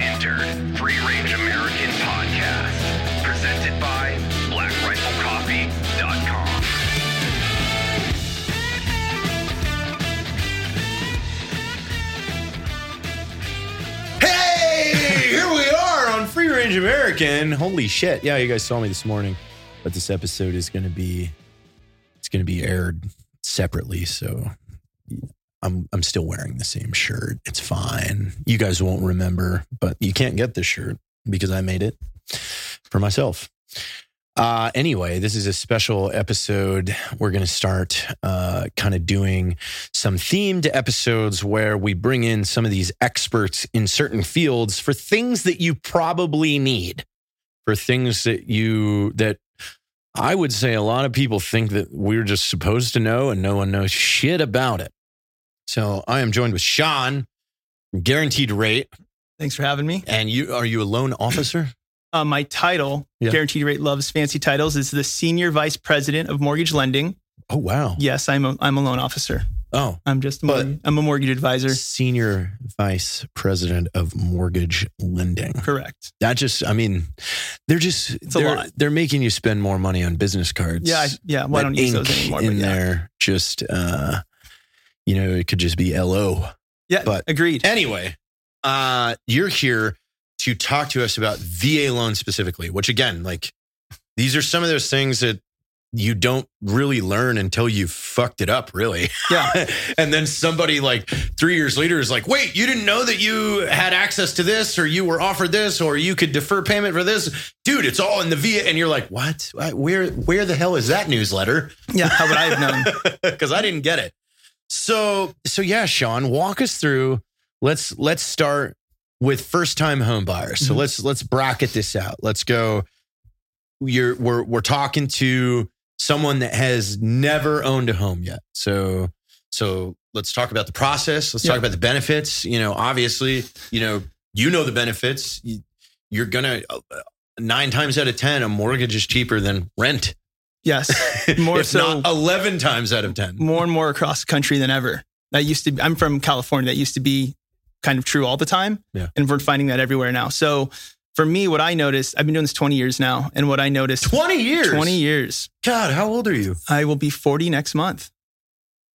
entered Free Range American Podcast, presented by BlackRifleCoffee.com. Hey, here we are on Free Range American. Holy shit. Yeah, you guys saw me this morning. But this episode is going to be it's going to be aired separately, so I'm I'm still wearing the same shirt. It's fine. You guys won't remember, but you can't get this shirt because I made it for myself. Uh, anyway, this is a special episode. We're going to start uh, kind of doing some themed episodes where we bring in some of these experts in certain fields for things that you probably need, for things that you, that I would say a lot of people think that we're just supposed to know and no one knows shit about it. So I am joined with Sean, Guaranteed Rate. Thanks for having me. And you, are you a loan officer? Uh, my title, Yeah. Guaranteed Rate Loves Fancy Titles, is the Senior Vice President of Mortgage Lending. Oh, wow. Yes, I'm a, I'm a loan officer. Oh, I'm just a mortgage, I'm a mortgage advisor. senior vice president of mortgage lending. Correct. That just, I mean, they're just, It's a they're, lot. they're making you spend more money on business cards. Yeah, I, yeah. Well, don't you use those anymore. in yeah. there. Just, uh, you know, it could just be LO. Yeah, but- agreed. Anyway, uh, you're here to talk to us about VA loans specifically, which again, like these are some of those things that you don't really learn until you fucked it up, really. Yeah. and then somebody like three years later is like, wait, you didn't know that you had access to this or you were offered this or you could defer payment for this. Dude, it's all in the VA. And you're like, what? Where, where the hell is that newsletter? Yeah. How would I have known? because I didn't get it. So so yeah, Sean, walk us through. Let's let's start with first time home buyers. So Mhm. let's let's bracket this out. Let's go. You're we're we're talking to someone that has never owned a home yet. So so let's talk about the process. Let's Yeah. talk about the benefits. You know, obviously, you know, you know the benefits. You, you're gonna uh, nine times out of ten, a mortgage is cheaper than rent. Yes. More so, not eleven times out of ten. more and more across the country than ever. That used to be, I'm from California. That used to be kind of true all the time. Yeah. And we're finding that everywhere now. So for me, what I noticed, I've been doing this 20 years now. And what I noticed, 20 years. 20 years. God, how old are you? I will be 40 next month.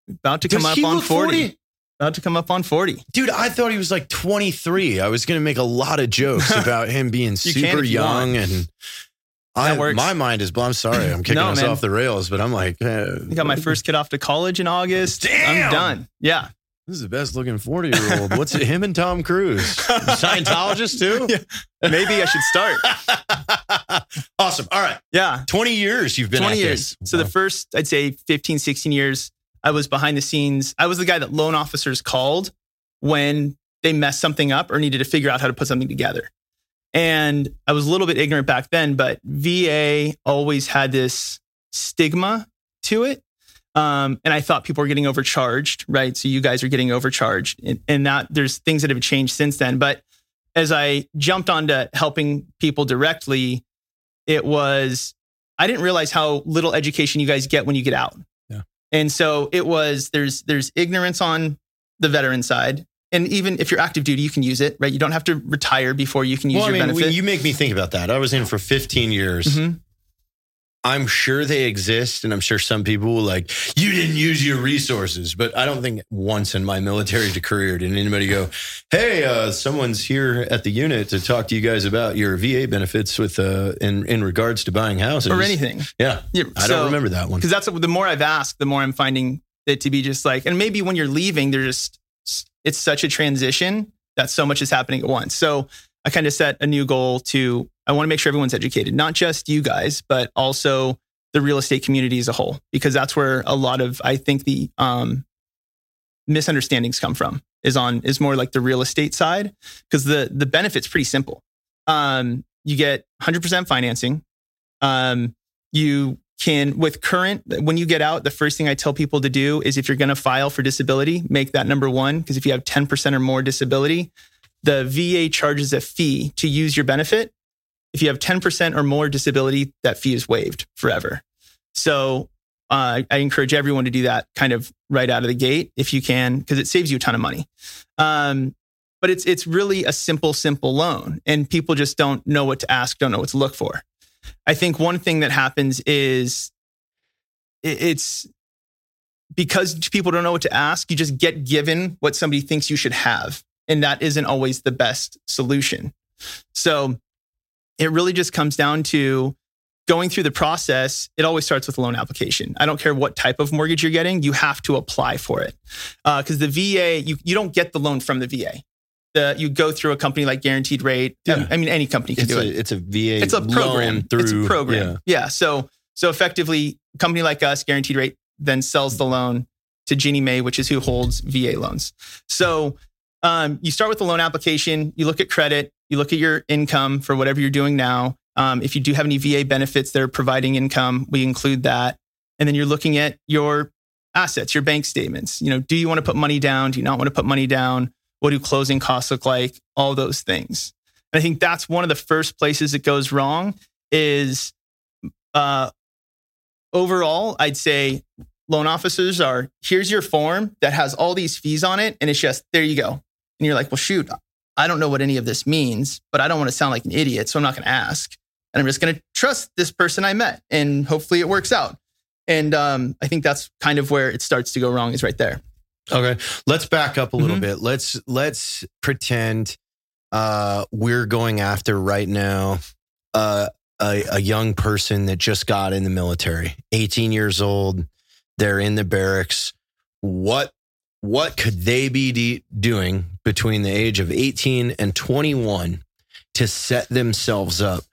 About to come up on look 40. About to come up on 40. Dude, I thought he was like 23. I was going to make a lot of jokes about him being can super if you young and I, That works. my mind is blown. I'm sorry, I'm kicking No, us man. off the rails, but I'm like, eh, I got my first kid off to college in August. Damn. I'm done. Yeah. This is the best looking 40 year old. What's it? Him and Tom Cruise, Scientologist too. Yeah. Maybe I should start. awesome. All right, Yeah. 20 years you've been 20 at years. this. So the first, I'd say 15, 16 years, I was behind the scenes. I was the guy that loan officers called when they messed something up or needed to figure out how to put something together. And I was a little bit ignorant back then, but VA always had this stigma to it. Um, and I thought people were getting overcharged, right? So you guys are getting overcharged, and, and that there's things that have changed since then. But as I jumped onto helping people directly, it was I didn't realize how little education you guys get when you get out. Yeah. And so it was there's there's ignorance on the veteran side. And even if you're active duty, you can use it, right? You don't have to retire before you can use Well, I your mean, benefit. when you make me think about that. I was in for 15 years. Mhm. I'm sure they exist, and I'm sure some people will like, you didn't use your resources. But I don't think once in my military career did anybody go, hey, uh, someone's here at the unit to talk to you guys about your VA benefits with uh, in in regards to buying houses or anything. Yeah, Yeah, I so- don't remember that one. because that's the more I've asked, the more I'm finding it to be just like, and maybe when you're leaving, they're just it's such a transition that so much is happening at once. So I kind of set a new goal to I want to make sure everyone's educated, not just you guys, but also the real estate community as a whole, because that's where a lot of I think the um, misunderstandings come from is on is more like the real estate side because the the benefits pretty simple. Um, you get 100% financing. Um, you can with current when you get out the first thing i tell people to do is if you're going to file for disability make that number one because if you have 10% or more disability the va charges a fee to use your benefit. If you have 10% or more disability that fee is waived forever. So uh, i encourage everyone to do that kind of right out of the gate if you can because it saves you a ton of money. Um, but it's it's really a simple, simple loan, and people just don't know what to ask, don't know what to look for. I think one thing that happens is it's because people don't know what to ask, you just get given what somebody thinks you should have. And that isn't always the best solution. So it really just comes down to going through the process. It always starts with a loan application. I don't care what type of mortgage you're getting, you have to apply for it. Uh, because the VA, you, you don't get the loan from the VA. The, you go through a company like Guaranteed Rate. Yeah. I mean, any company can It's do a, it it's a VA. it's a program. loan through. it's a program. Yeah. Yeah. So so effectively, a company like us, Guaranteed Rate, then sells the loan to Ginnie Mae, which is who holds VA loans. So um, you start with the loan application. You look at credit. You look at your income for whatever you're doing now. Um, if you do have any VA benefits that are providing income, we include that. And then you're looking at your assets, your bank statements. You know, do you want to put money down? Do you not want to put money down? What do closing costs look like? All those things. And I think that's one of the first places it goes wrong is uh, overall, I'd say loan officers are here's your form that has all these fees on it. And it's just there you go. And you're like, well, shoot, I don't know what any of this means, but I don't want to sound like an idiot. So I'm not going to ask. And I'm just going to trust this person I met and hopefully it works out. And um, I think that's kind of where it starts to go wrong is right there. Okay, let's back up a little Mhm. bit. Let's let's pretend uh, we're going after right now uh, a, a young person that just got in the military, 18 years old. They're in the barracks. What what could they be de- doing between the age of 18 and 21 to set themselves up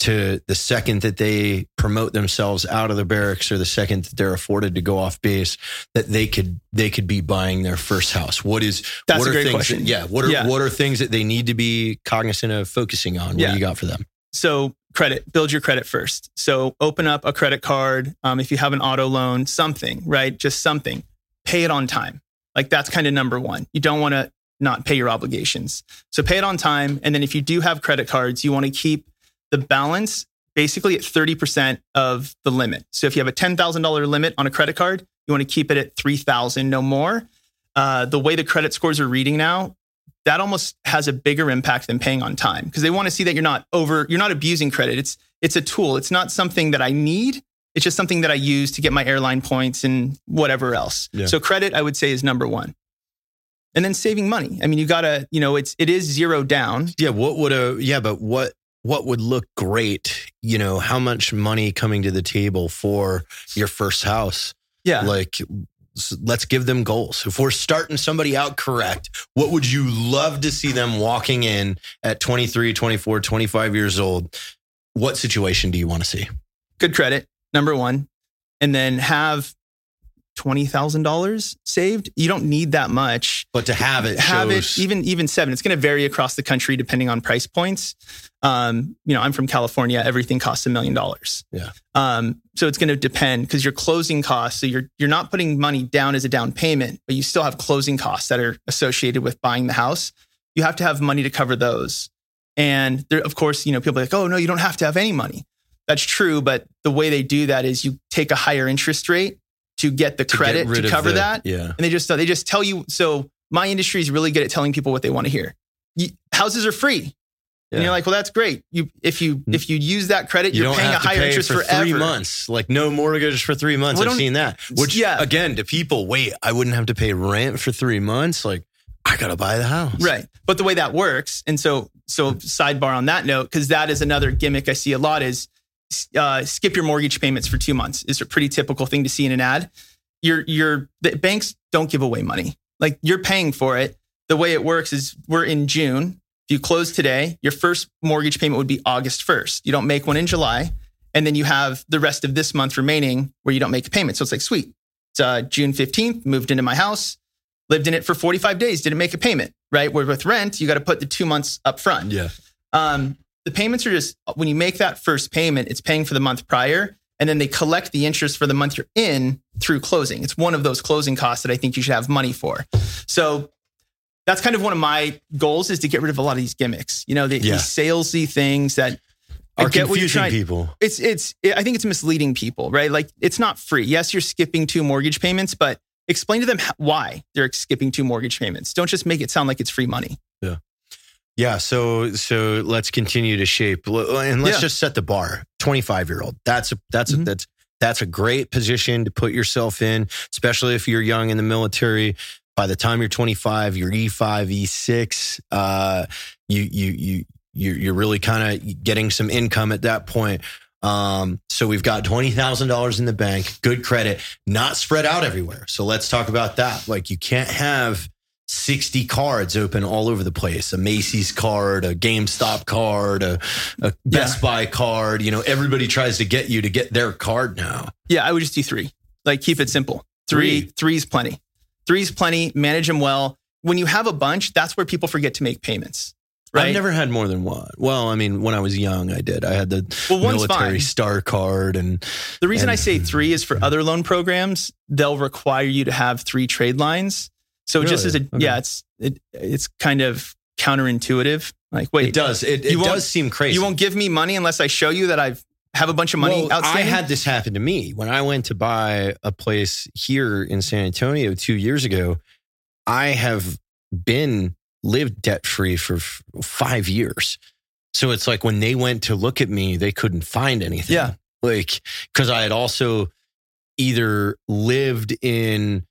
to the second that they promote themselves out of the barracks or the second that they're afforded to go off base that they could they could be buying their first house what is That's what a are great things question. that- yeah what are Yeah. what are things that they need to be cognizant of focusing on what Yeah. do you got for them So credit, build your credit first. So open up a credit card. Um, if you have an auto loan, something, right? Just something. Pay it on time. Like that's kind of number one. You don't want to not pay your obligations. So pay it on time. And then if you do have credit cards, you want to keep the balance basically at 30% of the limit. So if you have a $10,000 limit on a credit card, you want to keep it at 3,000, no more. Uh, the way the credit scores are reading now, that almost has a bigger impact than paying on time because they want to see that you're not over, you're not abusing credit. It's it's a tool. It's not something that I need. It's just something that I use to get my airline points and whatever else. Yeah. So credit, I would say, is number one. And then saving money. I mean, you gotta, you know, it's it is zero down. yeah what would a yeah but what what would look great you know how much money coming to the table for your first house Yeah. like let's give them goals if we're starting somebody out correct what would you love to see them walking in at 23 24 25 years old what situation do you want to see Good credit, number one. And then have twenty thousand dollars saved. You don't need that much. but to have it have shows it even even seven it's going to vary across the country depending on price points um, you know i'm from california everything costs a million dollars Yeah. um, so it's going to depend because your closing costs so you're you're not putting money down as a down payment but you still have closing costs that are associated with buying the house you have to have money to cover those and there of course you know people are like oh no you don't have to have any money that's true but the way they do that is you take a higher interest rate to get the to credit rid to cover the- that yeah and they just they just tell you. So my industry is really good at telling people what they want to hear. You, houses are free, Yeah. and you're like, well, that's great. You if you if you use that credit, you you're paying a higher pay interest for forever. three months like no mortgage for three months Well, i've seen that which yeah. again to people wait i wouldn't have to pay rent for three months like i gotta buy the house Right. But the way that works, and so so sidebar on that note, because that is another gimmick I see a lot is uh, skip your mortgage payments for two months. Is a pretty typical thing to see in an ad. Your your the banks don't give away money. Like you're paying for it. The way it works is we're in June. If you close today, your first mortgage payment would be August 1st. You don't make one in July. And then you have the rest of this month remaining where you don't make a payment. So it's like, sweet. It's uh, June 15th, moved into my house, lived in it for 45 days, didn't make a payment, right? Where with rent, you got to put the two months up front. yeah Um, the payments are just, when you make that first payment, it's paying for the month prior. And then they collect the interest for the month you're in through closing. It's one of those closing costs that I think you should have money for. So that's kind of one of my goals is to get rid of a lot of these gimmicks. You know, the, Yeah. these salesy things that I are get confusing trying- people it's it's I think it's misleading people, right? Like it's not free. Yes, you're skipping two mortgage payments, but explain to them why they're skipping two mortgage payments. Don't just make it sound like it's free money. Yeah, so so let's continue to shape and let's Yeah. just set the bar. 25 year old. That's a that's a, Mhm. that's that's a great position to put yourself in, especially if you're young in the military. By the time you're 25, you're E5, E6. Uh, you you you you're, you're really kind of getting some income at that point. Um, so we've got twenty thousand dollars in the bank, good credit, not spread out everywhere. So let's talk about that. Like you can't have 60 cards open all over the place a Macy's card, a GameStop card, a, a Best Buy card. You know, everybody tries to get you to get their card now. Yeah, I would just do three. Like keep it simple. Three, Three. three's plenty. Three's plenty. Manage them well. When you have a bunch, that's where people forget to make payments. Right. I've never had more than one. Well, I mean, when I was young, I did. I had the well, military fine. star card and The reason I say three is for other loan programs, they'll require you to have three trade lines. So just as a Okay. yeah, it's it, it's kind of counterintuitive. Like, wait, it does. It, it does seem crazy. you won't give me money unless I show you that I've have a bunch of money Well, outstanding. I had this happen to me when I went to buy a place here in San Antonio two years ago. I have been lived debt free for f- five years. So it's like when they went to look at me, they couldn't find anything. Yeah. Like, because I had also either lived in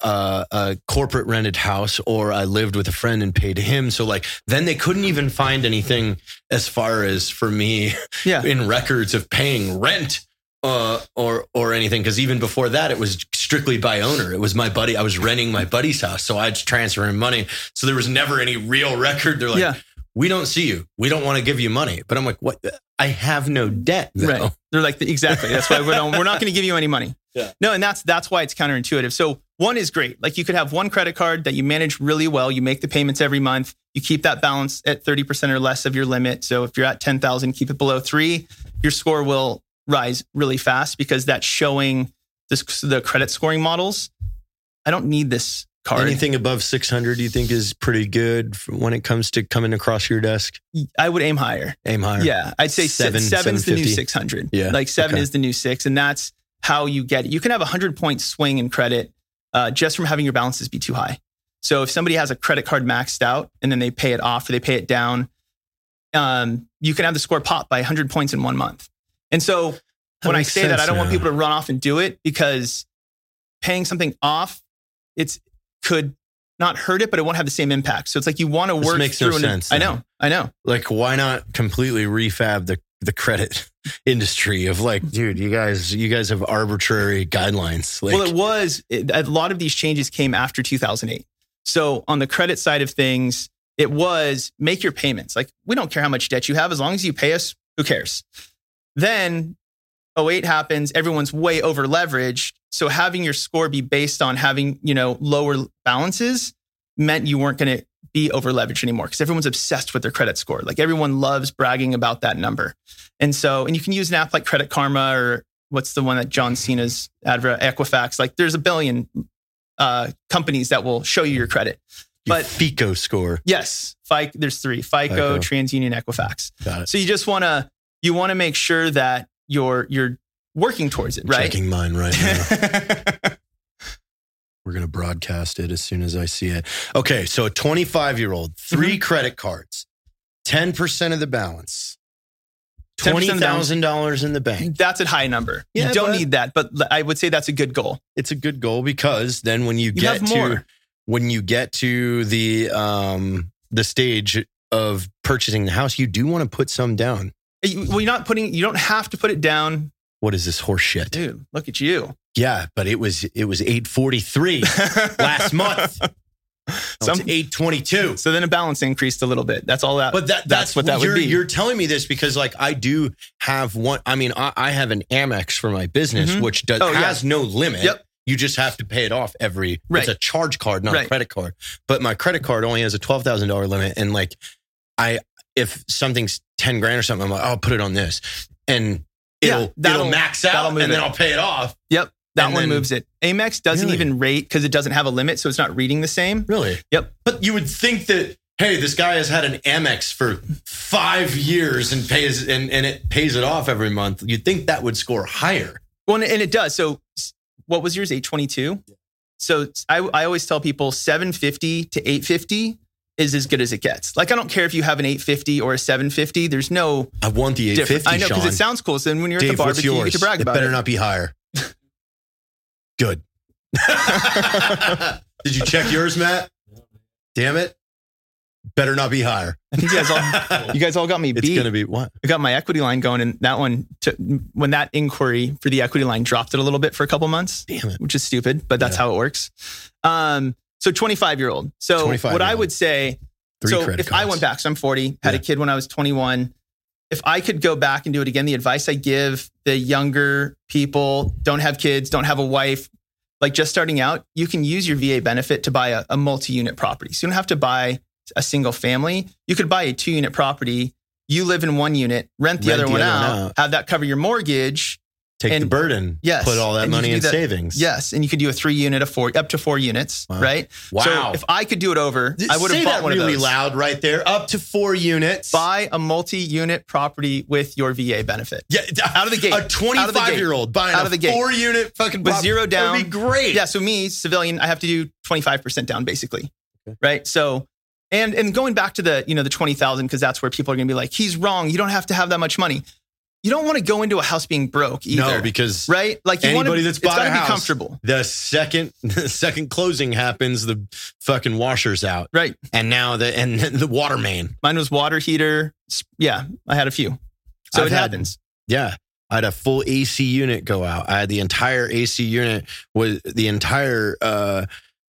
uh, a corporate rented house or I lived with a friend and paid him. So, like, then they couldn't even find anything as far as for me yeah, in records of paying rent uh, or or anything. Because even before that, it was strictly by owner. It was my buddy. I was renting my buddy's house, so I'd transfer him money. So there was never any real record. They're like, yeah, "We don't see you. We don't want to give you money." But I'm like, "What? I have no debt." though." right. They're like exactly. That's why we don't, we're not going to give you any money. Yeah. No, and that's that's why it's counterintuitive. So one is great. Like you could have one credit card that you manage really well. You make the payments every month. You keep that balance at thirty percent or less of your limit. So if you're at ten thousand, keep it below three. Your score will rise really fast because that's showing this, the credit scoring models. I don't need this card. Anything above 600, you think is pretty good when it comes to coming across your desk? I would aim higher. Aim higher. Yeah, I'd say Seven, seven, seven's the new 600. Yeah, Like seven okay. is the new six. And that's how you get it. You can have a 100 point swing in credit uh, just from having your balances be too high. So if somebody has a credit card maxed out and then they pay it off or they pay it down, um, you can have the score pop by 100 points in one month. And so That when I makes say that, I don't want people to run off and do it because paying something off, it's could not hurt it, but it won't have the same impact. So it's like you want to This work makes no through. an- sense I know, I know. like why not completely refab the the credit industry of like dude you guys you guys have arbitrary guidelines like well, it was it, a lot of these changes came after 2008. So on the credit side of things, it was make your payments. Like we don't care how much debt you have, as long as you pay us. Who cares? Then 08 happens. Everyone's way over leveraged. So having your score be based on having you know lower balances meant you weren't going to be over leveraged anymore because everyone's obsessed with their credit score. Like everyone loves bragging about that number. And so, and you can use an app like Credit Karma or what's the one that John Cena's advert, Equifax. Like there's a billion uh, companies that will show you your credit. your but- FICO score Yes, FICO, there's three FICO, FICO. TransUnion, Equifax. got it So you just want to, you want to make sure that you're, you're working towards it, right? checking mine right now we're gonna broadcast it as soon as I see it okay so a 25 year old 3 Mm-hmm. credit cards 10% of the balance 10% of the balance. $20,000 in the bank that's a high number. Yeah, you don't but- need that, but I would say that's a good goal. it's a good goal because then when you, You get to more. when you get to the um the stage of purchasing the house you do want to put some down You- Well, you're not putting, you don't have to put it down. what is this horse shit Dude, look at you. Yeah but it was it was 843 last month Now Some- it's 822 So then a balance increased a little bit. That's all that. but that that's, what that would be. You're telling me this because like I do have one. I mean, I, I have an Amex for my business, Mhm. which does Oh, yeah. has no limit. Yep. You just have to pay it off every. Right. It's a charge card, not a credit card. But my credit card only has a twelve thousand dollar limit, and like, I if something's ten grand or something, I'm like, I'll put it on this, and it'll that'll- it'll max out, and then it. I'll pay it off. yep. That and one then- moves it. Amex doesn't Really? even rate because it doesn't have a limit. So it's not reading the same. Really? Yep. But you would think that hey, this guy has had an Amex for five years and pays and, and it pays it off every month. You'd think that would score higher. Well, and it does. So what was yours? 822? so I, I always tell people 750 to 850 is as good as it gets. Like I don't care if you have an 850 or a 750. There's no I want the difference. 850. I know because it sounds cool. So then when you're Dave, at the barbecue, you get to brag it about better it. not be higher. Good. Did you check yours, Matt? Damn it. Better not be higher. You guys all you guys all got me beat. It's going to be what? I got my equity line going, and that one to, when that inquiry for the equity line dropped it a little bit for a couple months, Damn it. which is stupid, but that's Yeah. how it works. Um, so 25 year old. So 25 what I old. would say, Three so credit if I went back, so I'm 40, had Yeah. a kid when I was 21. If I could go back and do it again, the advice I give the younger people don't have kids, don't have a wife, like just starting out, you can use your VA benefit to buy a, a multi unit property. So you don't have to buy a single family. You could buy a two unit property. You live in one unit, rent the Rent other the one other out, one out. have that cover your mortgage. Take the burden. Yes. Put all that money in that- savings. Yes. And you could do a three unit, a four, up to four units, Wow. right? Wow. So if I could do it over, I would have bought one really of those. loud right there. Up to four units. Buy a multi unit property with your VA benefit. Yeah, Out of the gate. A Out of the 25 gate. year old buying Out of the gate. four unit fucking With zero That would be down. great. Yeah. So me, civilian, I have to do 25% down basically. Okay. Right. So, and, and going back to the, you know, the 20,000, because that's where people are going to be like, he's wrong. You don't have to have that much money. You don't want to go into a house being broke either. No, because right? Like you want to, anybody that's it's bought a be house, comfortable. the second the second closing happens, the fucking washer's out, Right. and now the and the water main. Mine was water heater. Yeah, I had a few. So I've it had- happens. Yeah. I had a full AC unit go out. I had the entire AC unit was the entire uh,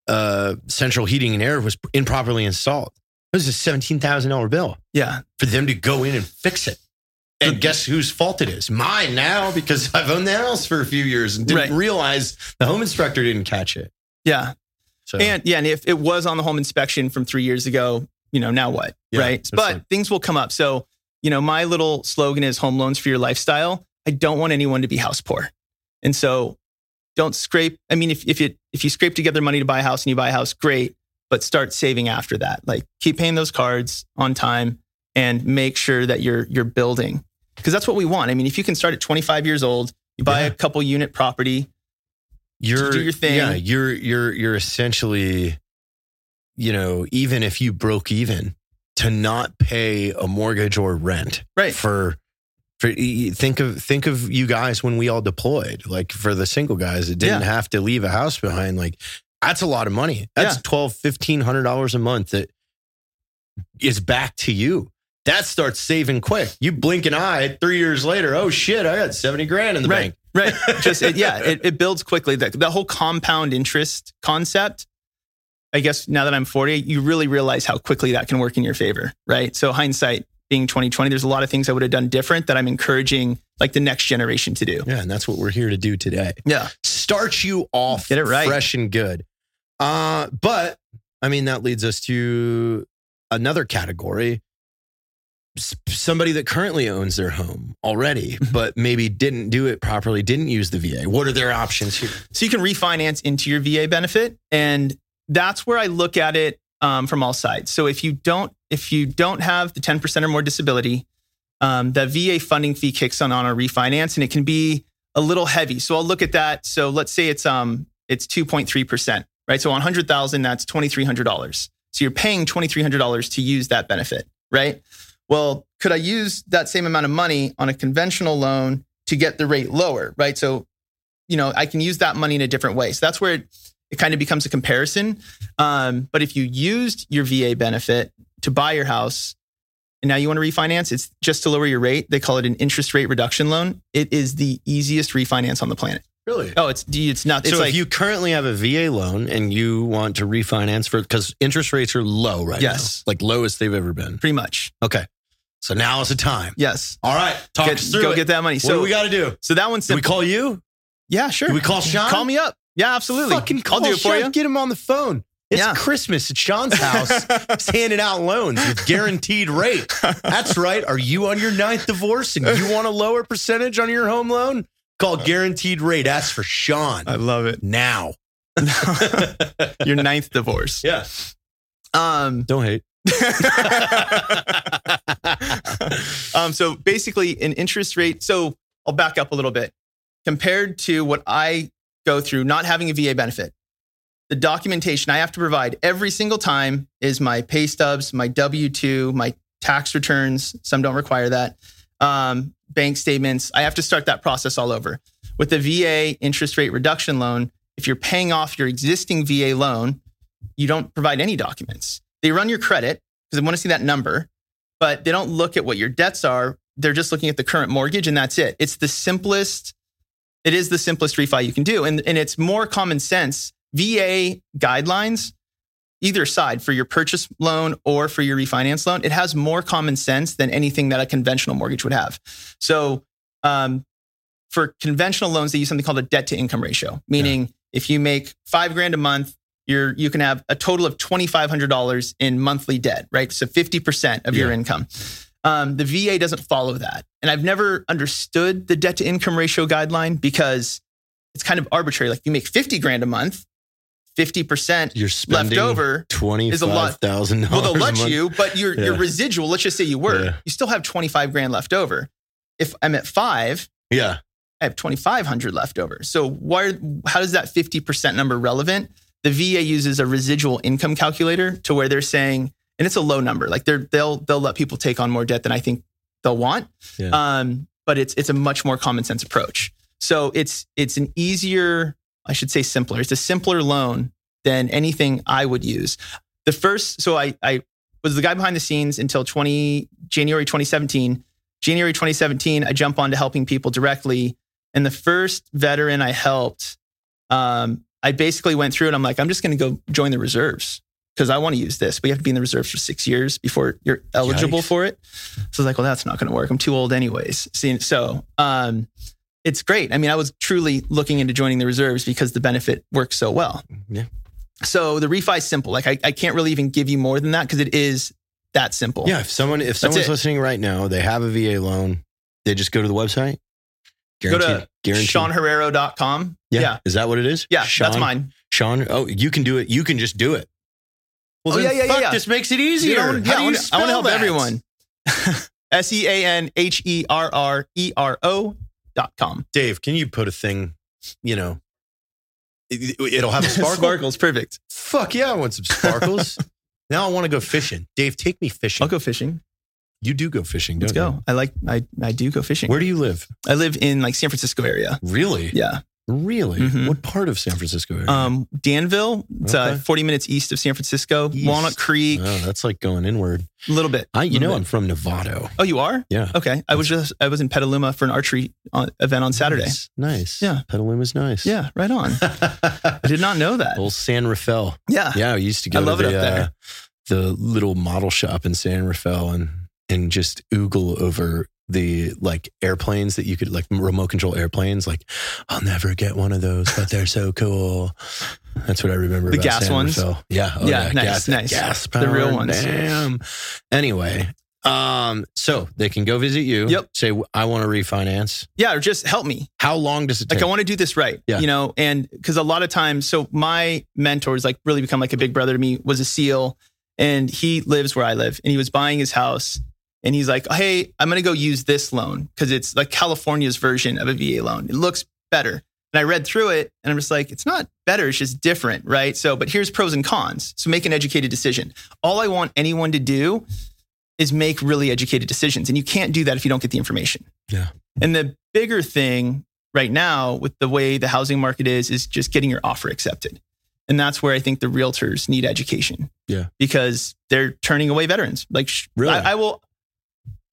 uh, central heating and air was improperly installed. It was a seventeen thousand dollar bill Yeah. for them to go in and fix it. And guess whose fault it is? Mine now because I've owned the house for a few years and didn't Right. realize the home inspector didn't catch it. Yeah. So And yeah, and if it was on the home inspection from three years ago, you know, now what? Yeah, right. But like- things will come up. So, you know, my little slogan is home loans for your lifestyle. I don't want anyone to be house poor. And so don't scrape. I mean, if, if you if you scrape together money to buy a house and you buy a house, great. But start saving after that. Like keep paying those cards on time and make sure that you're you're building. Because that's what we want. I mean, if you can start at 25 years old, you buy Yeah. a couple unit property, you're do your thing. Yeah, you're you're you're essentially, you know, even if you broke even, to not pay a mortgage or rent right? for for think of think of you guys when we all deployed. Like for the single guys that didn't Yeah. have to leave a house behind. Like that's a lot of money. That's Yeah. twelve, fifteen hundred dollars a month that is back to you. That starts saving quick. You blink an eye, three years later, oh shit, I got 70 grand in the right, bank. right. Just it, yeah, it, it builds quickly. The, the whole compound interest concept. I guess now that I'm 40, you really realize how quickly that can work in your favor, right? So hindsight being 2020, there's a lot of things I would have done different that I'm encouraging like the next generation to do. Yeah, and that's what we're here to do today. Yeah, Start you off Get it right. fresh and good. Uh, but I mean, that leads us to another category. Somebody that currently owns their home already, Mm-hmm. but maybe didn't do it properly, didn't use the VA. What are their options here? so you can refinance into your VA benefit, and that's where I look at it um, from all sides. So if you don't, if you don't have the 10% or more disability, um, the VA funding fee kicks on on a refinance, and it can be a little heavy. So I'll look at that. So let's say it's um it's 2.3%, right? So on 100,000 that's $2300. So you're paying $2300 to use that benefit, right? Well, could I use that same amount of money on a conventional loan to get the rate lower, right? So, you know, I can use that money in a different way. So that's where it, it kind of becomes a comparison. Um, but if you used your VA benefit to buy your house and now you want to refinance, it's just to lower your rate. They call it an interest rate reduction loan. It is the easiest refinance on the planet. Really? Oh, it's it's not. It's so like if you currently have a VA loan and you want to refinance for because interest rates are low right Yes. now, like lowest they've ever been. pretty much Okay, so now is the time. yes. All right, talk Get, us through go it. get that money. what So do we got to do? so that one's Do we call you? yeah, sure. Do we call Sean? Call me up. Yeah, absolutely. Fucking call I'll do it for Sean. you. Get him on the phone. It's Yeah. Christmas at Sean's house. He's handing out loans with guaranteed rate. That's right. Are you on your ninth divorce and you want a lower percentage on your home loan? Call guaranteed rate. Ask for Sean I love it. now. Your ninth divorce. Yeah. Um, Don't hate. um, so basically, an interest rate. So I'll back up a little bit. Compared to what I go through, not having a VA benefit, the documentation I have to provide every single time is my pay stubs, my W 2, my tax returns. Some don't require that. Um, bank statements. I have to start that process all over. With the VA interest rate reduction loan, if you're paying off your existing VA loan, you don't provide any documents. They run your credit because they want to see that number, but they don't look at what your debts are. They're just looking at the current mortgage and that's it. It's the simplest, it is the simplest refi you can do. And, and it's more common sense. VA guidelines, either side for your purchase loan or for your refinance loan, it has more common sense than anything that a conventional mortgage would have. So, um, for conventional loans, they use something called a debt to income ratio, meaning if you make five grand a month, you're you can have a total of twenty five hundred dollars in monthly debt, right? So fifty percent of your income. Um, the VA doesn't follow that, and I've never understood the debt to income ratio guideline because it's kind of arbitrary. Like you make fifty grand a month, fifty percent You're spending left over. twenty is a lot. thousand Well, they'll let you, but your your Yeah. residual. Let's just say you were, Yeah. you still have twenty five grand left over. If I'm at five, Yeah, I have 2,500 left over. So why, how does that 50% number relevant? The VA uses a residual income calculator to where they're saying, and it's a low number. Like they're, they'll, they'll let people take on more debt than I think they'll want. Yeah. Um, but it's, it's a much more common sense approach. So it's, it's an easier, I should say simpler. It's a simpler loan than anything I would use. The first, so I, I was the guy behind the scenes until 20, January 2017. January 2017, I jump on to helping people directly. And the first veteran I helped, um, I basically went through and I'm like, I'm just going to go join the reserves because I want to use this. But you have to be in the reserves for six years before you're eligible Yikes. for it. So I was like, well, that's not going to work. I'm too old anyways. See, so um, it's great. I mean, I was truly looking into joining the reserves because the benefit works so well. Yeah. So the refi is simple. Like I, I can't really even give you more than that because it is that simple. yeah. If someone if someone's listening right now, they have a VA loan, they just go to the website. Go to guaranteed. SeanHerrero.com. Yeah. Yeah. Is that what it is? Yeah. Sean, That's mine. Sean. Oh, you can do it. You can just do it. Oh, well, Oh, yeah, yeah, fuck, yeah. This makes it You easier. How yeah, do I want to help that? everyone. S E A N H E R R E R O dot com. Dave, can you put a thing? You know, it, will have a sparkle. Sparkles, perfect. Fuck yeah, I want some sparkles. now I want to go fishing. Dave, take me fishing. I'll go fishing. You do go fishing, don't Let's go. I like. I I do go fishing. Where do you live? I live in like San Francisco area. Really? Yeah. Really? Mhm. What part of San Francisco area? Um, Danville. It's uh, 40 minutes east of San Francisco. East. Walnut Creek. oh, that's like going inward. A little bit. I, you know, bit. I'm from Novato. Oh, you are? Yeah. Okay. I was just. I was in Petaluma for an archery on, event on Saturday. Nice. nice. Yeah. Petaluma's nice. Yeah. Right on. I did not know that. Old San Rafael. Yeah. Yeah, I used to go I love to it the, up there. uh, the little model shop in San Rafael and and just oogle over the like airplanes that you could like remote control airplanes. Like, I'll never get one of those, but they're so cool. That's what I remember. The about gas San ones? Yeah. Oh, Yeah, nice, gas, nice. Gas The real ones. Damn. Anyway, um, so they can go visit you. Yep. Say, I want to refinance. Yeah. Or just help me. How long does it take? like I want to do this right. Yeah. You know, and because a lot of times, so my mentors like really become like a big brother to me was a SEAL and he lives where I live and he was buying his house and he's like, Hey, I'm going to go use this loan because it's like California's version of a VA loan. It looks better. And I read through it and I'm just like, it's not better. It's just different. Right. So, but here's pros and cons. So make an educated decision. All I want anyone to do is make really educated decisions. And you can't do that if you don't get the information. Yeah. And the bigger thing right now with the way the housing market is is just getting your offer accepted and that's where i think the realtors need education Yeah. because they're turning away veterans like Really? I, I will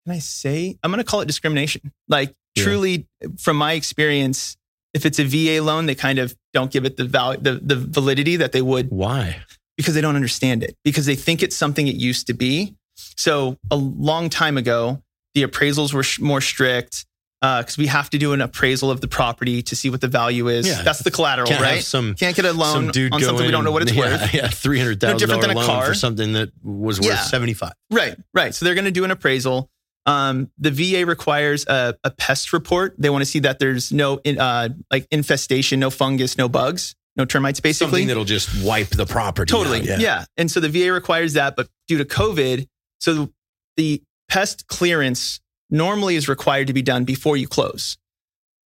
can i say i'm going to call it discrimination like Yeah. truly from my experience if it's a va loan they kind of don't give it the value the, the validity that they would Why? because they don't understand it because they think it's something it used to be. So a long time ago, the appraisals were sh- more strict uh, because we have to do an appraisal of the property to see what the value is. Yeah. That's the collateral, Can't right? some Can't get a loan on something we don't know what it's yeah, worth. Yeah, three hundred thousand different dollar than a loan car. for something that was worth Yeah. seventy five. Right, right. So they're going to do an appraisal. Um, the VA requires a, a pest report. They want to see that there's no in- uh, like infestation, no fungus, no bugs, no termites, basically. Something that'll just wipe the property. Totally. out, Yeah. And so the VA requires that, but due to COVID, so the pest clearance normally is required to be done before you close.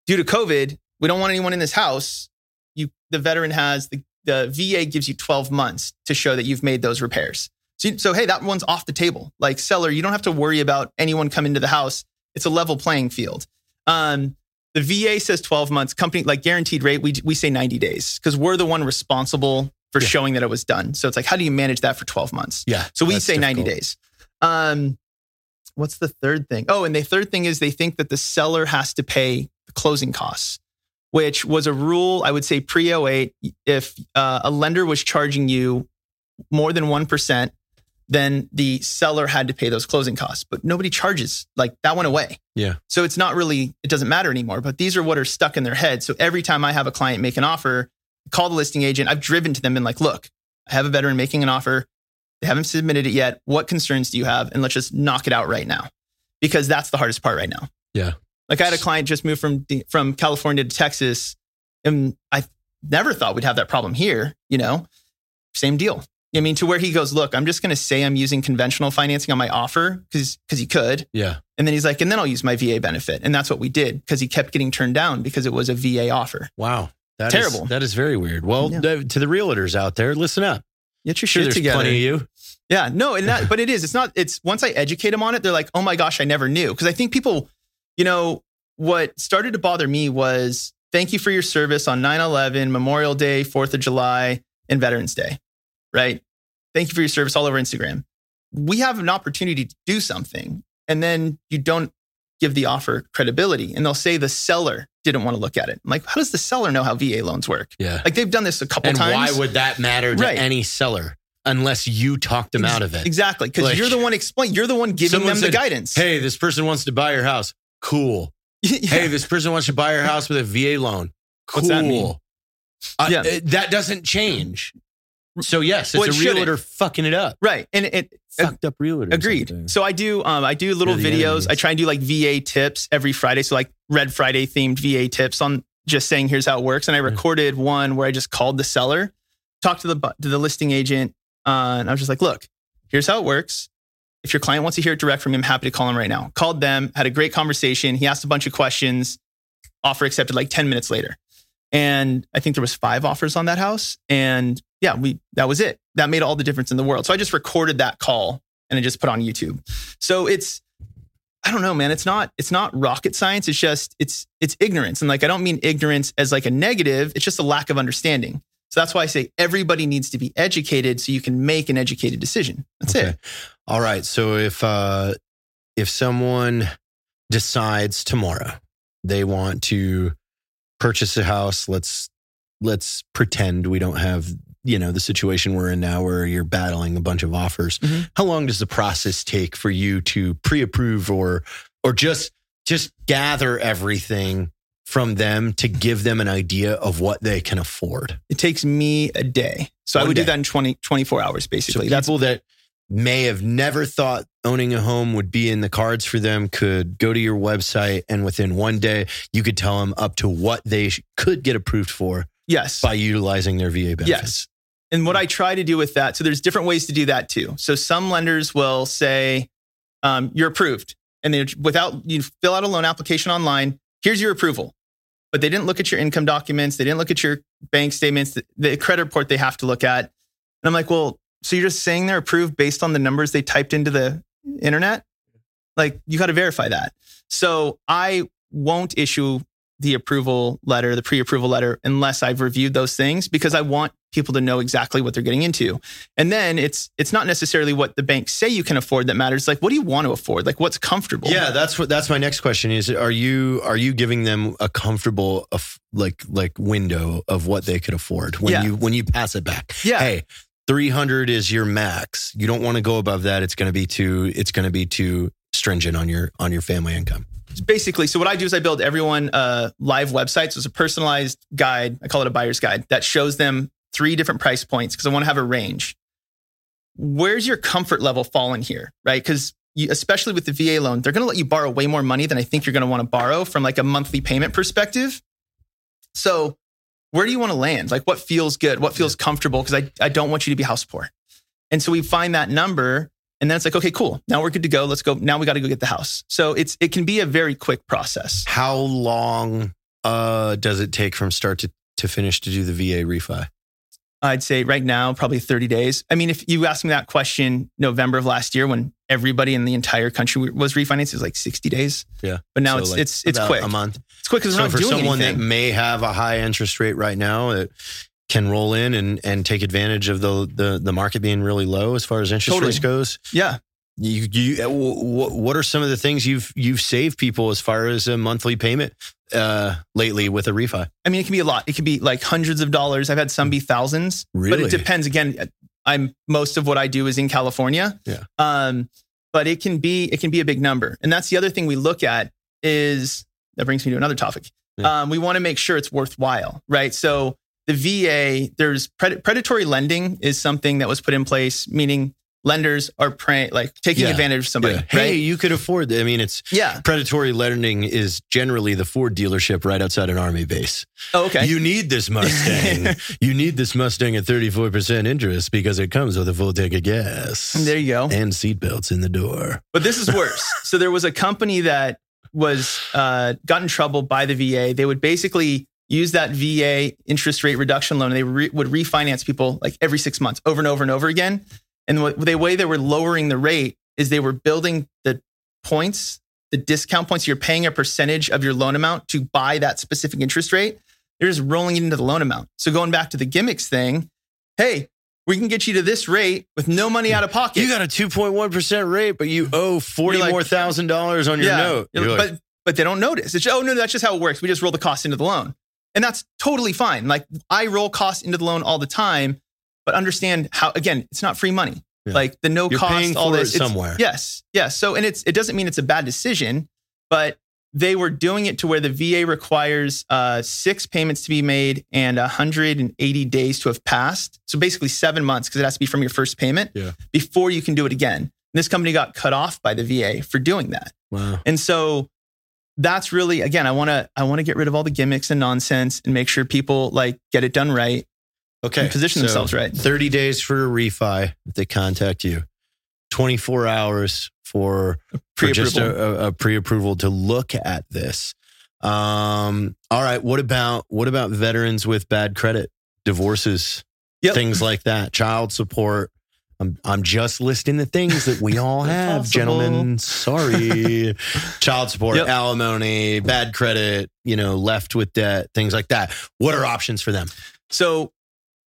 Due to COVID, we don't want anyone in this house. You, the veteran has the, the VA gives you 12 months to show that you've made those repairs. So, so hey, that one's off the table. Like seller, you don't have to worry about anyone coming to the house. It's a level playing field. Um, the VA says 12 months. Company like guaranteed rate, we we say 90 days because we're the one responsible for Yeah. showing that it was done. So it's like, how do you manage that for 12 months? Yeah. So we say 90 days. Um, what's the third thing? Oh, and the third thing is they think that the seller has to pay the closing costs, which was a rule, I would say pre 08. If uh, a lender was charging you more than 1%, then the seller had to pay those closing costs. But nobody charges. Like that went away. Yeah. So it's not really, it doesn't matter anymore. But these are what are stuck in their head. So every time I have a client make an offer, call the listing agent, I've driven to them and like, look, I have a veteran making an offer. They haven't submitted it yet. What concerns do you have? And let's just knock it out right now. Because that's the hardest part right now. Yeah. Like I had a client just move from from California to Texas, and I never thought we'd have that problem here. You know, same deal. I mean, to where he goes, look, I'm just going to say I'm using conventional financing on my offer because because he could, Yeah. and then he's like, and then I'll use my VA benefit, and that's what we did because he kept getting turned down because it was a VA offer. Wow. That is- Terrible. that is very weird. Well, Yeah. th- to the realtors out there, listen up. Get your Sure, shit there's together. plenty of you. Yeah, no, and that, but it is. It's not. It's once I educate them on it, they're like, "Oh my gosh, I never knew." Because I think people, you know, what started to bother me was, "Thank you for your service on 9/11, Memorial Day, Fourth of July, and Veterans Day." Right? Thank you for your service all over Instagram. We have an opportunity to do something, and then you don't give the offer credibility, and they'll say the seller didn't want to look at it. I'm like, how does the seller know how VA loans work? Yeah. Like they've done this a couple And times. And why would that matter to Right. any seller unless you talked them Ex- out of it? Exactly, because Like- you're the one explain. You're the one giving them the guidance. Hey, this person wants to buy your house. Cool. Yeah. Hey, this person wants to buy your house with a VA loan. Cool. What's that mean? Uh, Yeah. uh, that doesn't change. So yes, it's Well, it a shouldn't. realtor fucking it up. right, and it Fucked up realtor. agreed. So I do, um, I do little videos. enemies. I try and do like VA tips every Friday. So like Red Friday themed VA tips on just saying here's how it works. And I recorded one where I just called the seller, talked to the to the listing agent, uh, and I was just like, look, here's how it works. If your client wants to hear it direct from me, I'm happy to call him right now. Called them, had a great conversation. He asked a bunch of questions. Offer accepted like 10 minutes later. And I think there was five offers on that house. And yeah, we that was it. That made all the difference in the world. So I just recorded that call and I just put on YouTube. So it's I don't know, man. It's not it's not rocket science. It's just it's it's ignorance. And like I don't mean ignorance as like a negative. It's just a lack of understanding. So that's why I say everybody needs to be educated so you can make an educated decision. That's Okay. it. All right. So if uh if someone decides tomorrow they want to purchase a house, let's let's pretend we don't have you know the situation we're in now where you're battling a bunch of offers. Mhm. How long does the process take for you to pre-approve or or just just gather everything from them to give them an idea of what they can afford? It takes me a day. So I would day. do that in 20, 24 hours So basically. people That's that may have never thought owning a home would be in the cards for them could go to your website and within one day you could tell them up to what they could get approved for yes. by utilizing their VA benefits. Yes. And what I try to do with that, so there's different ways to do that too. So some lenders will say, um, you're approved. And they without you fill out a loan application online, here's your approval. But they didn't look at your income documents, they didn't look at your bank statements, the, the credit report they have to look at. And I'm like, well, so you're just saying they're approved based on the numbers they typed into the internet? Like you got to verify that. So I won't issue the approval letter, the pre-approval letter, unless I've reviewed those things because I want people to know exactly what they're getting into. And then it's it's not necessarily what the banks say you can afford that matters. Like, what do you want to afford? Like, what's comfortable? Yeah, that's what that's my next question is are you are you giving them a comfortable like like window of what they could afford when Yeah. you when you pass it back? Yeah. Hey, 300 is your max. You don't want to go above that. It's going to be too it's going to be too stringent on your on your family income. Basically so what i do is i build everyone a live website so it's a personalized guide. I call it a buyer's guide that shows them three different price points because i want to have a range. Where's your comfort level fall in here right? Because especially with the va loan they're going to let you borrow way more money than i think you're going to want to borrow from like a monthly payment perspective. So where do you want to land? Like what feels good? What feels comfortable? Because I, I don't want you to be house poor. And so we find that number and then it's like, okay, cool. Now we're good to go. Let's go. Now we got to go get the house. So it's it can be a very quick process. How long uh, does it take from start to, to finish to do the VA refi? I'd say right now, probably 30 days. I mean, if you asked me that question November of last year when everybody in the entire country was refinanced, it was like 60 days. Yeah. But now So, it's like, it's it's quick. A month. It's quick because So we're not for doing someone anything. that may have a high interest rate right now, that can roll in and, and take advantage of the, the the market being really low as far as interest Totally. rates goes. yeah. You, you, what, what are some of the things you've you've saved people as far as a monthly payment uh, lately with a refi? I mean, it can be a lot. It can be like hundreds of dollars. I've had some be thousands. Really? But it depends. Again, I'm most of what I do is in California. Yeah. Um, but it can be it can be a big number. And that's the other thing we look at is that brings me to another topic. Yeah. Um, we want to make sure it's worthwhile, right? So the VA, there's pred- predatory lending is something that was put in place, meaning lenders are prey, like taking Yeah. advantage of somebody, Yeah. right? Hey, you could afford. that. I mean, it's yeah. predatory lending is generally the Ford dealership right outside an army base. Oh, okay. You need this Mustang. you need this Mustang at 34% interest because it comes with a full tank of gas there you go. and seatbelts in the door. But this is worse. so there was a company that was uh, got in trouble by the VA. They would basically use that VA interest rate reduction loan. And they re- would refinance people like every six months, over and over and over again. And what, the way they were lowering the rate is they were building the points, the discount points. You're paying a percentage of your loan amount to buy that specific interest rate. They're just rolling it into the loan amount. So going back to the gimmicks thing, hey, we can get you to this rate with no money out of pocket. You got a 2.1% rate, but you owe 40 like, more thousand dollars on your note. You're- You're like, but but they don't notice. It's oh no, that's just how it works. We just roll the cost into the loan, and that's totally fine. Like I roll costs into the loan all the time, but understand how again, it's not free money. Yeah. Like the no You're cost, all this it somewhere. Yes, yes. So and it's it doesn't mean it's a bad decision, but they were doing it to where the VA requires uh, six payments to be made and 180 days to have passed. So basically seven months because it has to be from your first payment Yeah. before you can do it again. And this company got cut off by the VA for doing that. wow. And so that's really again, I want to I want to get rid of all the gimmicks and nonsense and make sure people like get it done right Okay. and position so themselves right. 30 days for a refi if they contact you. 24 hours for, for just a, a pre-approval to look at this. Um, all right. What about what about veterans with bad credit, divorces, Yep. things like that, child support? I'm I'm just listing the things that we all have, Possible. gentlemen. Sorry, child support, Yep. alimony, bad credit, you know, left with debt, things like that. What are options for them? So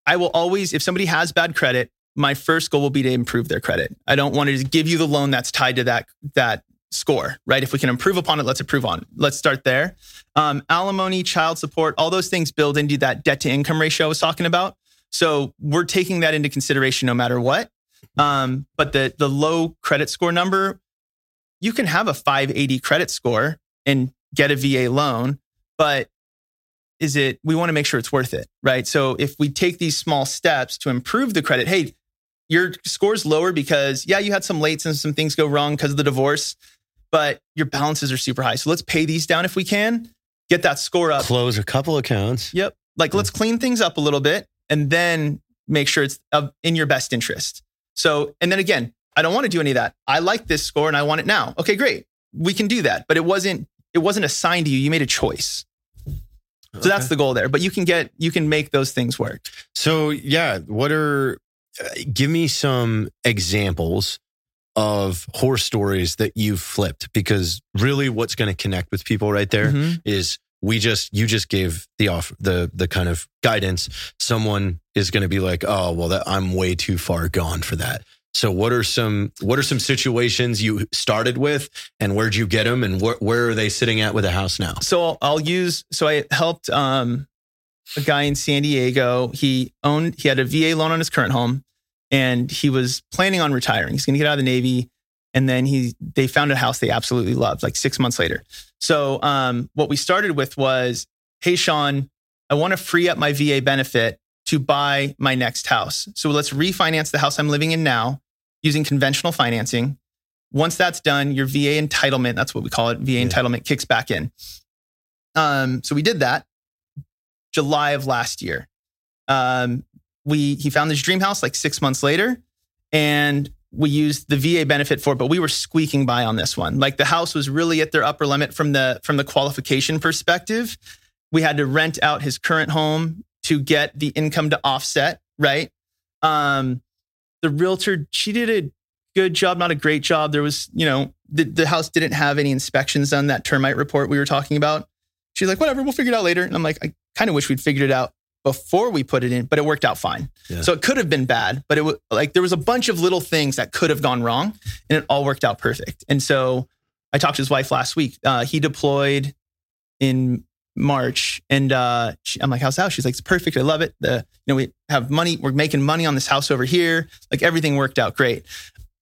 I will always, if somebody has bad credit, my first goal will be to improve their credit. I don't want to just give you the loan that's tied to that that score, right? If we can improve upon it, let's improve on. it. Let's start there. Um, alimony, child support, all those things build into that debt to income ratio I was talking about. So we're taking that into consideration no matter what. Um, but the the low credit score number, you can have a 580 credit score and get a VA loan, but is it we want to make sure it's worth it, right? So if we take these small steps to improve the credit, hey, your score's lower because yeah, you had some lates and some things go wrong because of the divorce, but your balances are super high. So let's pay these down if we can, get that score up. Close a couple accounts. Yep. Like let's clean things up a little bit and then make sure it's in your best interest. So, and then again, I don't want to do any of that. I like this score and I want it now. Okay, great. We can do that. But it wasn't it wasn't assigned to you. You made a choice. So that's the goal there. But you can get you can make those things work. So yeah, what are uh, give me some examples of horror stories that you've flipped because really what's going to connect with people right there is Mhm. we just you just gave the off the the kind of guidance someone is going to be like oh well that I'm way too far gone for that. So what are some what are some situations you started with and where'd you get them and wh- where are they sitting at with a house now? So I'll, I'll use. So I helped um, a guy in San Diego. He owned. He had a VA loan on his current home, and he was planning on retiring. He's going to get out of the Navy, and then he they found a house they absolutely loved. Like six months later. So um, what we started with was, hey Sean, I want to free up my VA benefit to buy my next house. So let's refinance the house I'm living in now using conventional financing. Once that's done, your VA entitlement, that's what we call it, VA Yeah. entitlement kicks back in. Um, so we did that July of last year. Um, we he found this dream house like six months later, and we used the VA benefit for it, but we were squeaking by on this one. Like the house was really at their upper limit from the from the qualification perspective. We had to rent out his current home to get the income to offset right? Um, the realtor, she did a good job, not a great job. There was, you know, the, the house didn't have any inspections done, that termite report we were talking about. She's like, whatever, we'll figure it out later. And I'm like, I kind of wish we'd figured it out before we put it in, but it worked out fine. Yeah. So it could have been bad, but it was like there was a bunch of little things that could have gone wrong and it all worked out perfect. And so I talked to his wife last week. Uh, he deployed in March and uh, she, I'm like, how's the house? She's like, it's perfect. I love it. The, you know, we have money. We're making money on this house over here. Like everything worked out great.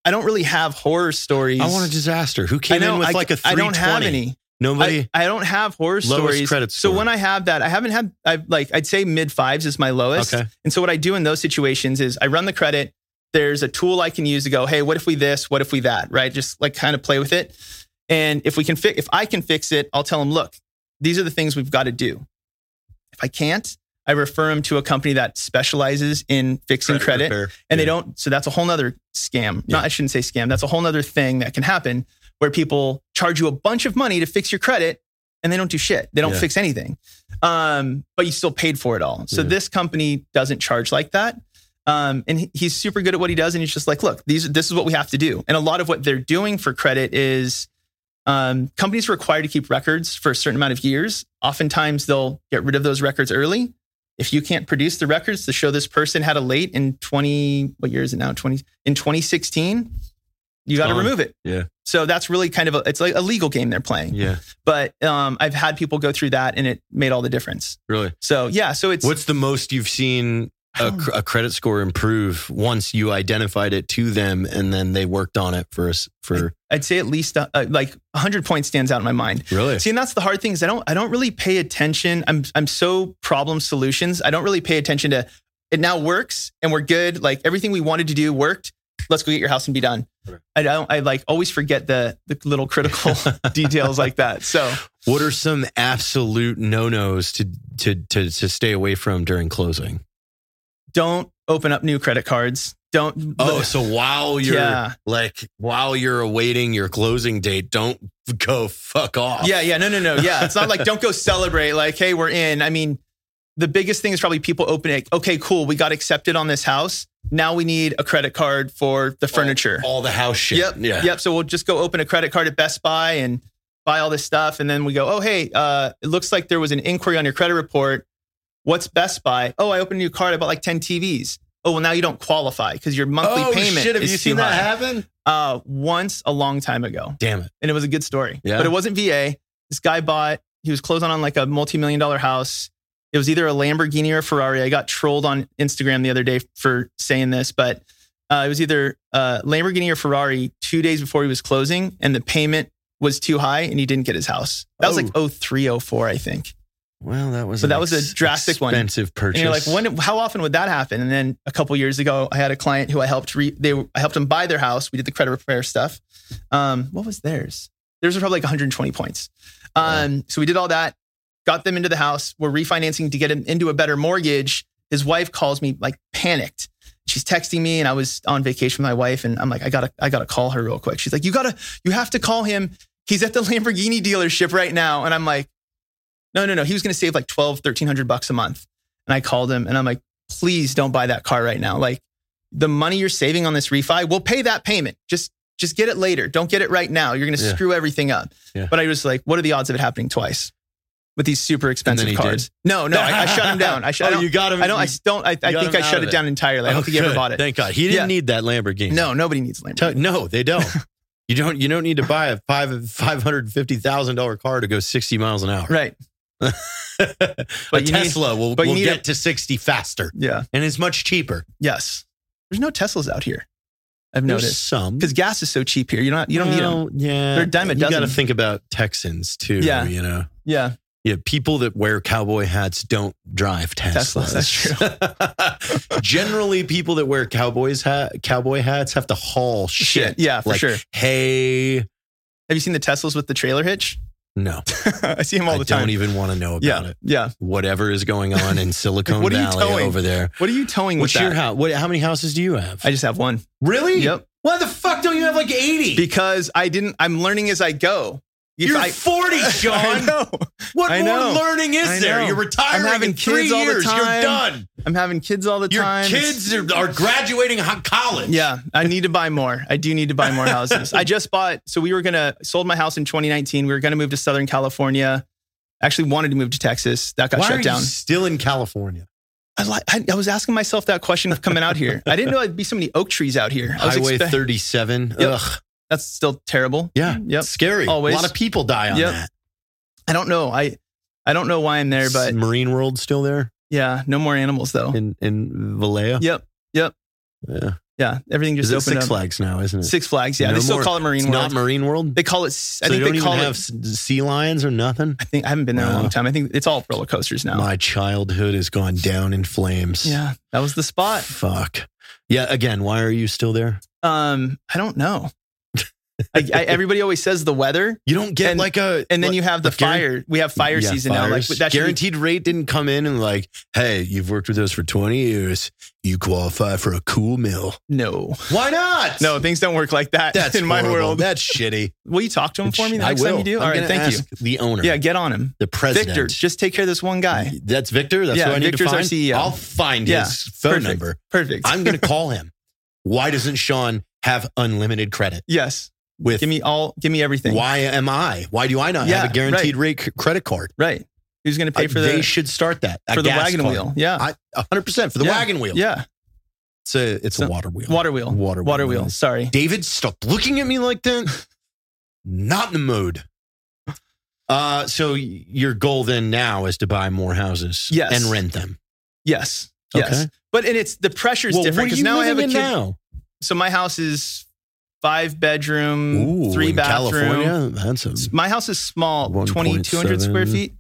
I don't really have horror stories. I want a disaster. Who came I know, in with I, like a I 320? don't have any. Nobody. I, I don't have horror stories. credit So when I have that, I haven't had I like I'd say mid fives is my lowest. Okay. And so what I do in those situations is I run the credit. There's a tool I can use to go, hey, what if we this? What if we that? Right? Just like kind of play with it. And if we can fix, if I can fix it, I'll tell them, look, these are the things we've got to do. If I can't, I refer them to a company that specializes in fixing credit repair. and they don't so that's a whole nother scam Yeah. not i shouldn't say scam that's a whole nother thing that can happen where people charge you a bunch of money to fix your credit and they don't do shit they don't Yeah. fix anything um, but you still paid for it all so Yeah. this company doesn't charge like that um, and he's super good at what he does and he's just like look these this is what we have to do and a lot of what they're doing for credit is um, companies are required to keep records for a certain amount of years. Oftentimes they'll get rid of those records early. If you can't produce the records to show this person had a late in 20 what year is it now? 20 in 2016 you got to remove it. Yeah. so that's really kind of a it's like a legal game they're playing. Yeah. but um, i've had people go through that and it made all the difference. Really. so yeah so it's What's the most you've seen a, a credit score improve once you identified it to them and then they worked on it for us for i'd say at least uh, uh, like 100 points stands out in my mind really See, and that's the hard thing is I don't I don't really pay attention. I'm I'm so problem solutions. I don't really pay attention to it now works and we're good. Like everything we wanted to do worked. Let's go get your house and be done. I don't I like always forget the the little critical details like that. So what are some absolute no-nos to to to to stay away from during closing don't open up new credit cards. Don't oh so while you're Yeah. like while you're awaiting your closing date don't go fuck off Yeah, yeah, no, no, no. Yeah. It's not like don't go celebrate, like, hey, we're in. I mean, the biggest thing is probably people open it. Okay, cool. We got accepted on this house. Now we need a credit card for the furniture. all the house shit Yep. yeah Yep. So we'll just go open a credit card at Best Buy and buy all this stuff. And then we go, oh, hey, uh, it looks like there was an inquiry on your credit report. What's Best Buy? Oh, I opened a new card. I bought like 10 TVs. Oh, well, now you don't qualify because your monthly oh payment shit have is you too seen that high. happen Uh, once a long time ago. damn it And it was a good story. Yeah. But it wasn't VA. This guy bought, he was closing on like a multi million dollar house. It was either a Lamborghini or a Ferrari. I got trolled on Instagram the other day for saying this, but uh, it was either a Lamborghini or Ferrari two days before he was closing, and the payment was too high and he didn't get his house. That was Oh. like 03, 04, I think. Well that was an that was a drastic one. expensive purchase And you're like, when? How often would that happen? And then a couple years ago, I had a client who I helped. Re, they I helped them buy their house. We did the credit repair stuff. Um, what was theirs? Theirs was probably like 120 points. Um, so we did all that, got them into the house. We're refinancing to get him into a better mortgage. His wife calls me like panicked. She's texting me, and I was on vacation with my wife, and I'm like, I gotta, I gotta call her real quick. She's like, you gotta, you have to call him. He's at the Lamborghini dealership right now, and I'm like, no, no, no. He was gonna save like 12, 1300 bucks a month. And I called him and I'm like, please don't buy that car right now. Like the money you're saving on this refi, we'll pay that payment. Just just get it later. Don't get it right now. You're gonna Yeah. screw everything up. Yeah. But I was like, what are the odds of it happening twice with these super expensive he cars? No, no, I, I shut him down. I shut. oh, I you got him I don't. I don't. I, I think I shut it it. down entirely. I don't Oh, think he ever bought it. Thank God. He didn't Yeah. need that Lamborghini. No, nobody needs a Lamborghini. no, they don't. you don't. You don't need to buy a five five hundred fifty thousand dollar car to go sixty miles an hour. Right. a But need- Tesla will, but will need get a- to sixty faster, Yeah. and it's much cheaper. Yes. There's no Teslas out here. I've There's noticed some because gas is so cheap here. You don't. You don't need them. Yeah, They're a dime a dozen. You got to think about Texans too. Yeah. you know. Yeah. Yeah, people that wear cowboy hats don't drive Teslas. Teslas, that's true. Generally, people that wear cowboys hat, cowboy hats have to haul shit. Yeah, for like sure. Hey, Have you seen the Teslas with the trailer hitch? No, I see him all I the time. I don't even want to know about yeah. it. Yeah. Whatever is going on in Silicon What are you Valley towing? over there. What are you towing What's your house? What? How many houses do you have? I just have one really? Yep. Why the fuck don't you have like eighty? because I didn't. I'm learning as I go. You're I- 40, I Sean. What I more know. learning is there? You're retiring I'm having kids all the time. You're done. I'm having kids all the Your time. It's- kids are, are graduating college. Yeah, I need to buy more. I do need to buy more houses. I just bought. So we were gonna sold my house in 2019. We were gonna move to Southern California. Actually, wanted to move to Texas. That got Why shut are down. you still in California? I, li- I, I was asking myself that question of coming out here. I didn't know there'd be so many oak trees out here. I was Highway expect- 37. Yep. Ugh. That's still terrible. Yeah. Yep. Scary. Always. A lot of people die on Yep. that. I don't know. I I don't know why I'm there, but Marine World still there yeah, no more animals though. in in Vallejo. Yep. Yep. Yeah. Yeah. Everything just Is Six up. Flags now, isn't it? Six Flags. Yeah. No they still more- call it Marine It's World. not Marine World. they call it. I so think they they call it. sea lions or nothing. I think I haven't been there in a long time. I think it's all roller coasters now. My childhood has gone down in flames. Yeah, that was the spot. Fuck. Yeah. Again, why are you still there? Um, I don't know. I, I, everybody always says the weather, You don't get And- like a and then like- you have the fire. We have fire Yeah, season now. Like that should be- guaranteed rate didn't come in and like, hey, you've worked with us for 20 years. You qualify for a cool mill. no, Why not? no, things don't work like that That's in my world. That's shitty. Will you talk to him for me the next time you do? All right, thank you. The owner. Yeah, get on him, The president. Victor. Just take care of this one guy. That's Victor. That's Yeah, who I need Victor's to our. CEO. I'll find Yeah, his phone perfect. number. Perfect. I'm going to call him. Why doesn't Sean have unlimited credit yes. With Give me all. Give me everything. Why am I? Why do I not Yeah, have a guaranteed rate credit card? Right. Who's going to pay for they the should start that for the wagon card. wheel? Yeah. I 100% for the Yeah. wagon wheel. yeah. It's a it's So- a water wheel. Water wheel. Water wheel. Water wheel. Sorry. David, stop looking at me like that. Not in the mood. Uh, so your goal then now is to buy more houses, Yes. and rent them. Yes. Yes. Okay. But and it's the pressure's Well, different because now I have a kid. now? So my house is five bedroom, Ooh, three in bathroom. California, that's a My house is small, 2,200 square feet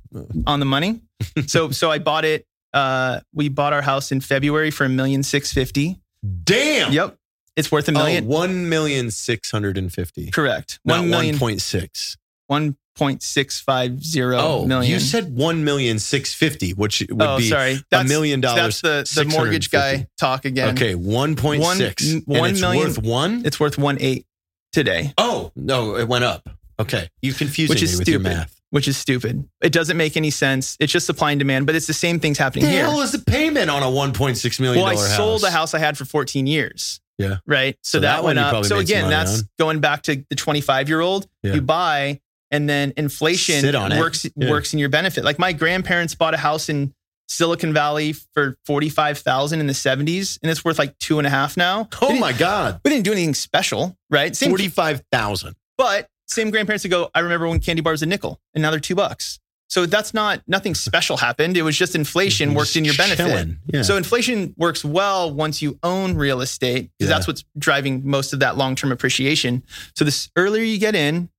on the money. so so I bought it. Uh, we bought our house in February for a million six fifty. damn. Yep, it's worth a Oh, million. one million six hundred and fifty. Correct. Not One million. point six. One point six five zero Oh, million. you said one million six fifty, which would oh, be sorry. a million dollars. That's the, the mortgage guy talk again. Okay, one point six. One- it's million- worth one. It's worth one eight today, Oh no, it went up. Okay, you confusing which is me with your stupid. math. Which is stupid. It doesn't make any sense. It's just supply and demand, but it's the same things happening The here. hell is the payment on a one point six million well, I dollar sold house? a house I had for 14 years. Yeah. Right. So, So that that, went up. So again, that's on. going back to the 25 year old. Yeah. You buy and then inflation Sit on it. works Yeah. works in your benefit. Like my grandparents bought a house in Silicon Valley for 45,000 in the 70s and it's worth like two and a half now. Oh my god, We didn't do anything special, right? Forty five thousand. but same grandparents that go, I remember when candy bars a nickel and now they're two bucks. So that's not nothing special happened. It was just inflation worked in your benefit. Yeah. So inflation works well once you own real estate because Yeah. that's what's driving most of that long-term appreciation. So this earlier you get in,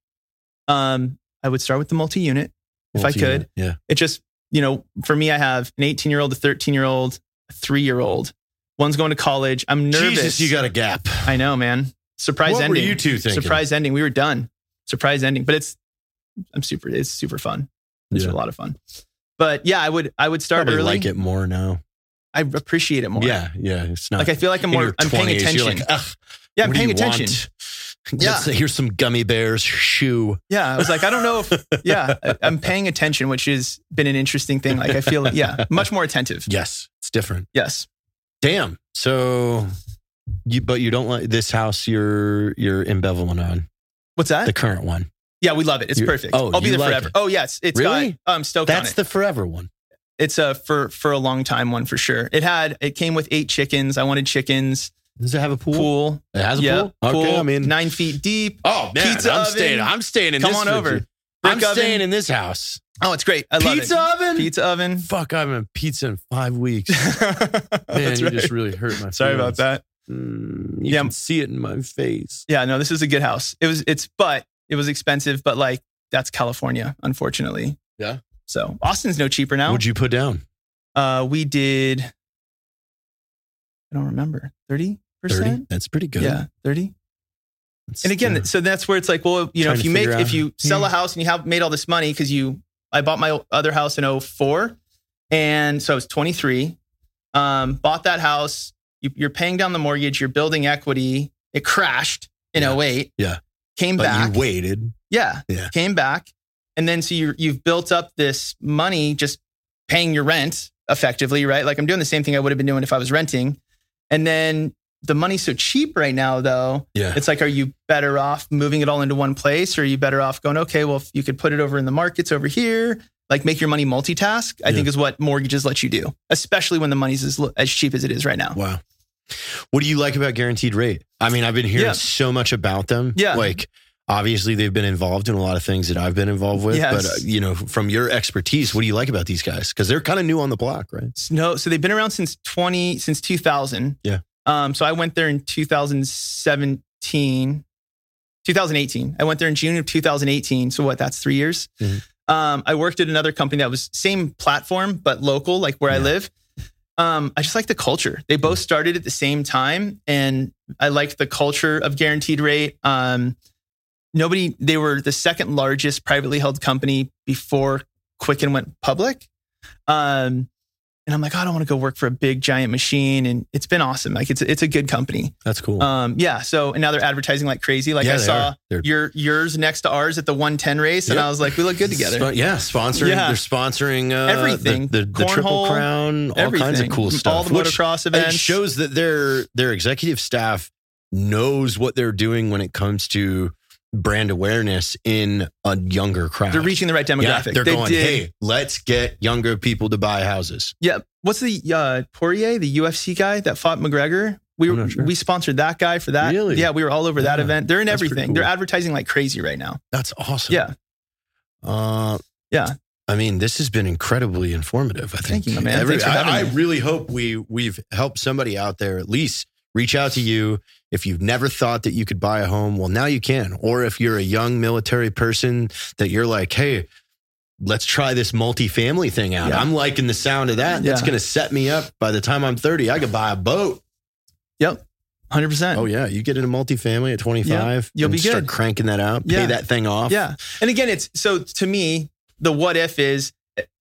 um, I would start with the multi-unit if I could. yeah. It just, you know, for me, I have an 18-year-old, a 13-year-old, a three-year-old. One's going to college. I'm nervous. Jesus, you got a gap. I know, man. Surprise what ending. were you two thinking? Surprise ending. We were done. Surprise ending. But it's, I'm super. It's super fun. It's Yeah. a lot of fun. But yeah, I would, I would start Probably early. like it more now. I appreciate it more. Yeah, yeah. It's not Like I feel like I'm more. I'm paying attention. Like, yeah, I'm paying attention. want? Yeah. Let's- here's some gummy bears shoe. Yeah, I was like, I don't know if. Yeah, I'm paying attention, which has been an interesting thing. Like I feel, yeah, much more attentive. Yes, it's different. Yes. Damn. So, you but you don't like this house. You're you're embezzling on What's that? the current one. yeah, we love it. It's You- perfect. oh, I'll be there like forever. it. Oh yes, it's Really? Um, got. I'm stoked on That's the forever one. it's a for for a long time one for sure. It had. It came with eight chickens. I wanted chickens. Does it have a pool? Pool. It has a yeah, pool. Okay, pool, I mean, nine feet deep. oh man, pizza I'm oven. staying. I'm staying in Come this. Come on over. Brick I'm oven. staying in this house. Oh, it's great. I love it. Pizza oven. Pizza oven. Fuck, I haven't had pizza in five weeks. Man, That's you right. just really hurt my. Sorry about that. Mm, you Yeah. can see it in my face. Yeah, no, this is a good house. It was it's but it was expensive, but like that's California, unfortunately. Yeah. So Austin's no cheaper now. What'd you put down? uh we did I don't remember. 30%? That's pretty good. Yeah, 30. That's, And again, uh, so that's where it's like, well, you know, Trying if you make out- if you sell a Hmm. house and you have made all this money cuz you I bought my other house in 04 and so I was 23. Um bought that house, you, you're paying down the mortgage, you're building equity. It crashed in Yeah. 08. Yeah. Came but back. you waited. Yeah. Yeah. Came back. And then so you you've built up this money just paying your rent effectively, right? Like I'm doing the same thing I would have been doing if I was renting. And then the money's so cheap right now though. Yeah. It's like, are you better off moving it all into one place or are you better off going, okay, well, if you could put it over in the markets over here, like make your money multitask, I Yeah. think is what mortgages let you do, especially when the money's as, as cheap as it is right now. Wow. What do you like about guaranteed rate? I mean, I've been hearing Yeah. so much about them. Yeah. Like, obviously, they've been involved in a lot of things that I've been involved with. Yes. But, uh, you know, from your expertise, what do you like about these guys? Because they're kind of new on the block, right? No, so they've been around since 20, since 2000. Yeah. Um, so I went there in 2017, 2018. I went there in June of 2018. So what, that's three years. Mhm. Um, I worked at another company that was same platform, but local, like where I live. Um, I just like the culture. They both started at the same time and I liked the culture of guaranteed rate. Um, nobody, they were the second largest privately held company before Quicken went public. Um, and I'm like, "Oh, I don't want to go work for a big giant machine. And it's been awesome. Like it's it's a good company. That's cool. Um, yeah. So and now they're advertising like crazy. Like Yeah, I saw your yours next to ours at the 110 race, and Yep. I was like, we look good together. Spo- yeah, sponsoring. Yeah. They're sponsoring uh, Everything. The, the, the triple crown, all Everything. kinds of cool stuff. All the motocross It events. shows that their their executive staff knows what they're doing when it comes to brand awareness in a younger crowd. they're reaching the right Yeah, demographic. they're They going, did- hey, let's get younger people to buy houses. Yeah. What's the uh, Poirier, the UFC guy that fought McGregor? We were, sure. we sponsored that guy for that. Really? Yeah, we were all over that Yeah, event. They're in that's pretty everything. They're advertising like crazy right now. That's awesome. Yeah. Uh, Yeah. I mean, this has been incredibly informative. I think. Thank you, my man. Thanks for I, I really hope we we've helped somebody out there at least reach out to you. If you've never thought that you could buy a home, well, now you can. Or if you're a young military person that you're like, hey, let's try this multifamily thing out. Yeah. I'm liking the sound of that. That's going to set me up. By the time I'm 30, I could buy a boat. Yep. 100%. Oh yeah, you get into a multifamily at 25. you'll be Start good. cranking that out. Pay that thing off. Yeah. And again, it's so to me, the what if is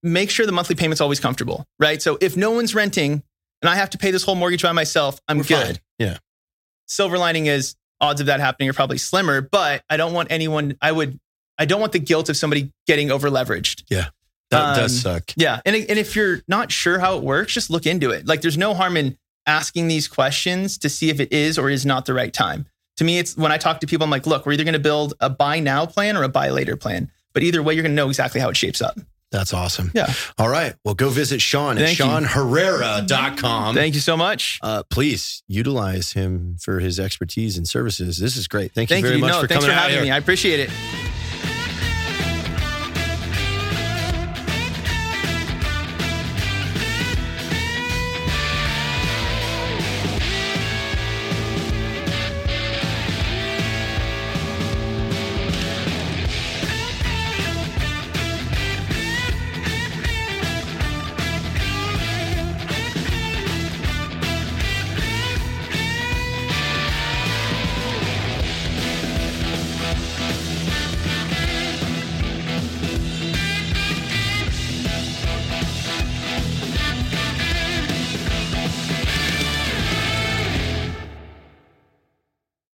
make sure the monthly payment's always comfortable, right? So if no one's renting and I have to pay this whole mortgage by myself, I'm We're good. fine. Yeah. Silver lining is odds of that happening are probably slimmer, but I don't want anyone, I would, I don't want the guilt of somebody getting over leveraged. Yeah. That Um, does suck. Yeah. And, and if you're not sure how it works, just look into it. Like there's no harm in asking these questions to see if it is or is not the right time. To me, it's when I talk to people, I'm like, look, we're either going to build a buy now plan or a buy later plan. But either way, you're going to know exactly how it shapes up. That's awesome. Yeah. All right. Well, go visit Sean at Thank you. SeanHerrera.com. Thank you so much. uh, please utilize him for his expertise and services. This is great. Thank you Thank very you. much no, for thanks coming for out having here. me. I appreciate it.